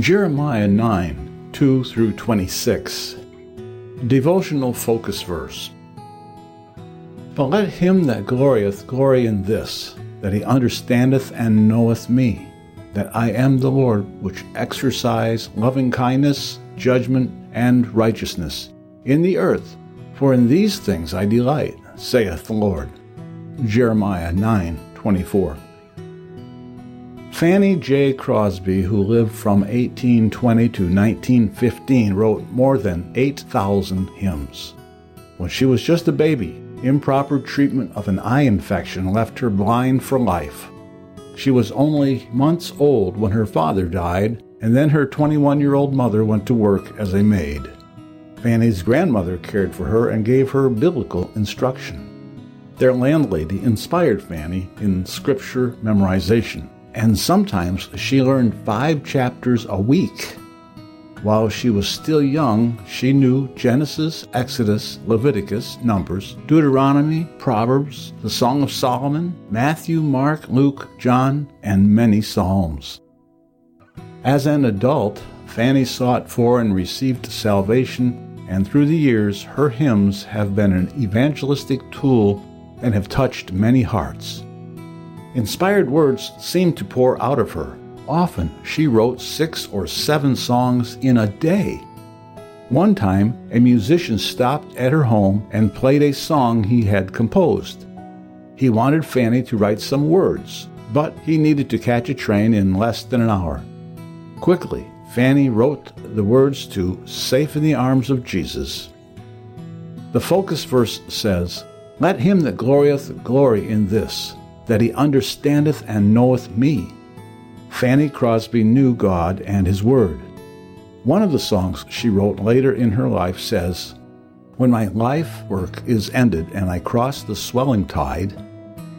Jeremiah 9 2 through 26. Devotional focus verse. But let him that glorieth glory in this, that he understandeth and knoweth me, that I am the Lord which exercise loving kindness, judgment, and righteousness in the earth. For in these things I delight, saith the Lord. Jeremiah 9 24. Fanny J. Crosby, who lived from 1820 to 1915, wrote more than 8,000 hymns. When she was just a baby, improper treatment of an eye infection left her blind for life. She was only months old when her father died, and then her 21 year old mother went to work as a maid. Fanny's grandmother cared for her and gave her biblical instruction. Their landlady inspired Fanny in scripture memorization and sometimes she learned five chapters a week. While she was still young, she knew Genesis, Exodus, Leviticus, Numbers, Deuteronomy, Proverbs, the Song of Solomon, Matthew, Mark, Luke, John, and many Psalms. As an adult, Fanny sought for and received salvation, and through the years, her hymns have been an evangelistic tool and have touched many hearts. Inspired words seemed to pour out of her. Often she wrote six or seven songs in a day. One time, a musician stopped at her home and played a song he had composed. He wanted Fanny to write some words, but he needed to catch a train in less than an hour. Quickly, Fanny wrote the words to Safe in the Arms of Jesus. The focus verse says, Let him that glorieth glory in this, that he understandeth and knoweth me. Fanny Crosby knew God and His Word. One of the songs she wrote later in her life says, When my life work is ended and I cross the swelling tide,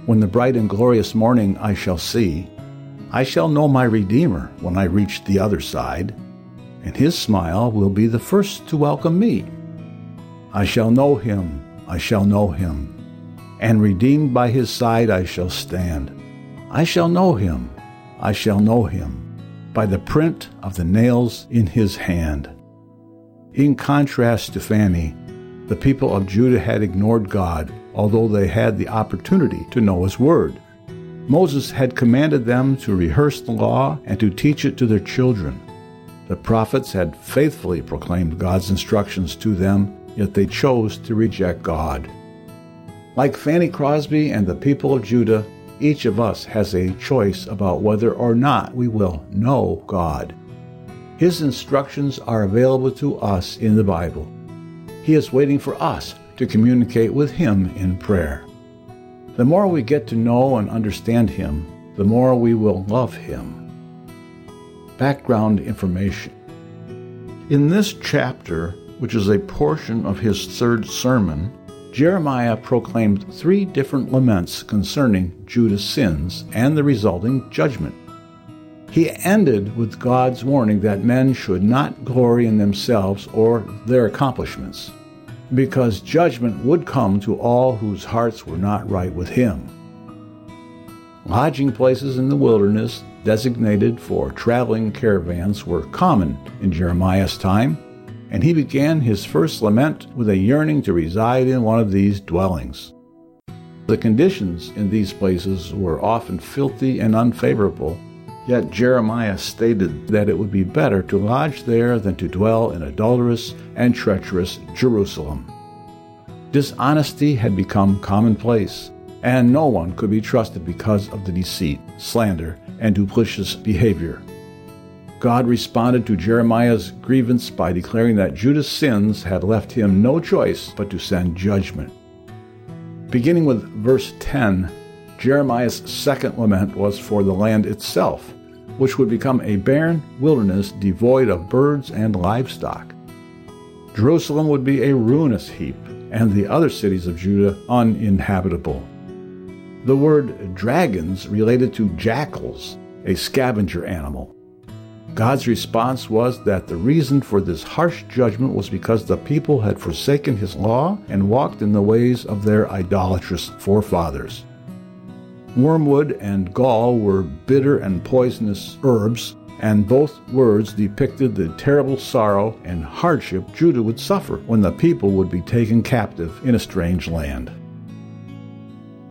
when the bright and glorious morning I shall see, I shall know my Redeemer when I reach the other side, and His smile will be the first to welcome me. I shall know Him, I shall know Him and redeemed by his side I shall stand. I shall know him, I shall know him, by the print of the nails in his hand. In contrast to Fanny, the people of Judah had ignored God, although they had the opportunity to know his word. Moses had commanded them to rehearse the law and to teach it to their children. The prophets had faithfully proclaimed God's instructions to them, yet they chose to reject God. Like Fanny Crosby and the people of Judah, each of us has a choice about whether or not we will know God. His instructions are available to us in the Bible. He is waiting for us to communicate with Him in prayer. The more we get to know and understand Him, the more we will love Him. Background information In this chapter, which is a portion of his third sermon, Jeremiah proclaimed three different laments concerning Judah's sins and the resulting judgment. He ended with God's warning that men should not glory in themselves or their accomplishments, because judgment would come to all whose hearts were not right with Him. Lodging places in the wilderness designated for traveling caravans were common in Jeremiah's time, and he began his first lament with a yearning to reside in one of these dwellings. The conditions in these places were often filthy and unfavorable, yet Jeremiah stated that it would be better to lodge there than to dwell in adulterous and treacherous Jerusalem. Dishonesty had become commonplace, and no one could be trusted because of the deceit, slander, and duplicitous behavior. God responded to Jeremiah's grievance by declaring that Judah's sins had left him no choice but to send judgment. Beginning with verse 10, Jeremiah's second lament was for the land itself, which would become a barren wilderness devoid of birds and livestock. Jerusalem would be a ruinous heap, and the other cities of Judah uninhabitable. The word dragons related to jackals, a scavenger animal. God's response was that the reason for this harsh judgment was because the people had forsaken his law and walked in the ways of their idolatrous forefathers. Wormwood and gall were bitter and poisonous herbs, and both words depicted the terrible sorrow and hardship Judah would suffer when the people would be taken captive in a strange land.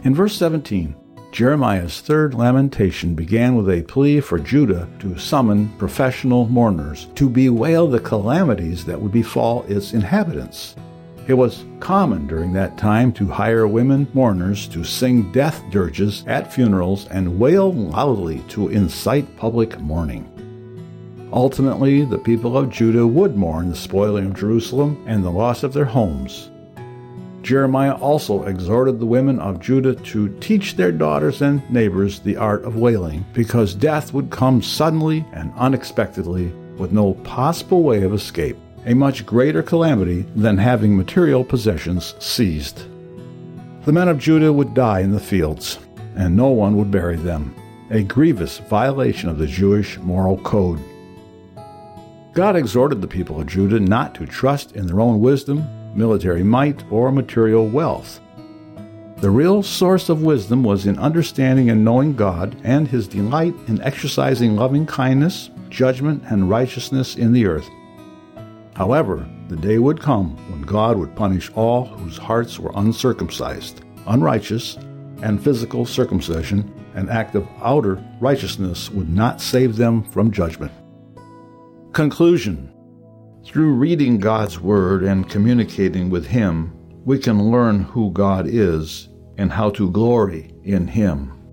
In verse 17, Jeremiah's third lamentation began with a plea for Judah to summon professional mourners to bewail the calamities that would befall its inhabitants. It was common during that time to hire women mourners to sing death dirges at funerals and wail loudly to incite public mourning. Ultimately, the people of Judah would mourn the spoiling of Jerusalem and the loss of their homes. Jeremiah also exhorted the women of Judah to teach their daughters and neighbors the art of wailing, because death would come suddenly and unexpectedly with no possible way of escape a much greater calamity than having material possessions seized. The men of Judah would die in the fields, and no one would bury them, a grievous violation of the Jewish moral code. God exhorted the people of Judah not to trust in their own wisdom, military might, or material wealth. The real source of wisdom was in understanding and knowing God and his delight in exercising loving kindness, judgment, and righteousness in the earth. However, the day would come when God would punish all whose hearts were uncircumcised, unrighteous, and physical circumcision, an act of outer righteousness would not save them from judgment. Conclusion Through reading God's Word and communicating with Him, we can learn who God is and how to glory in Him.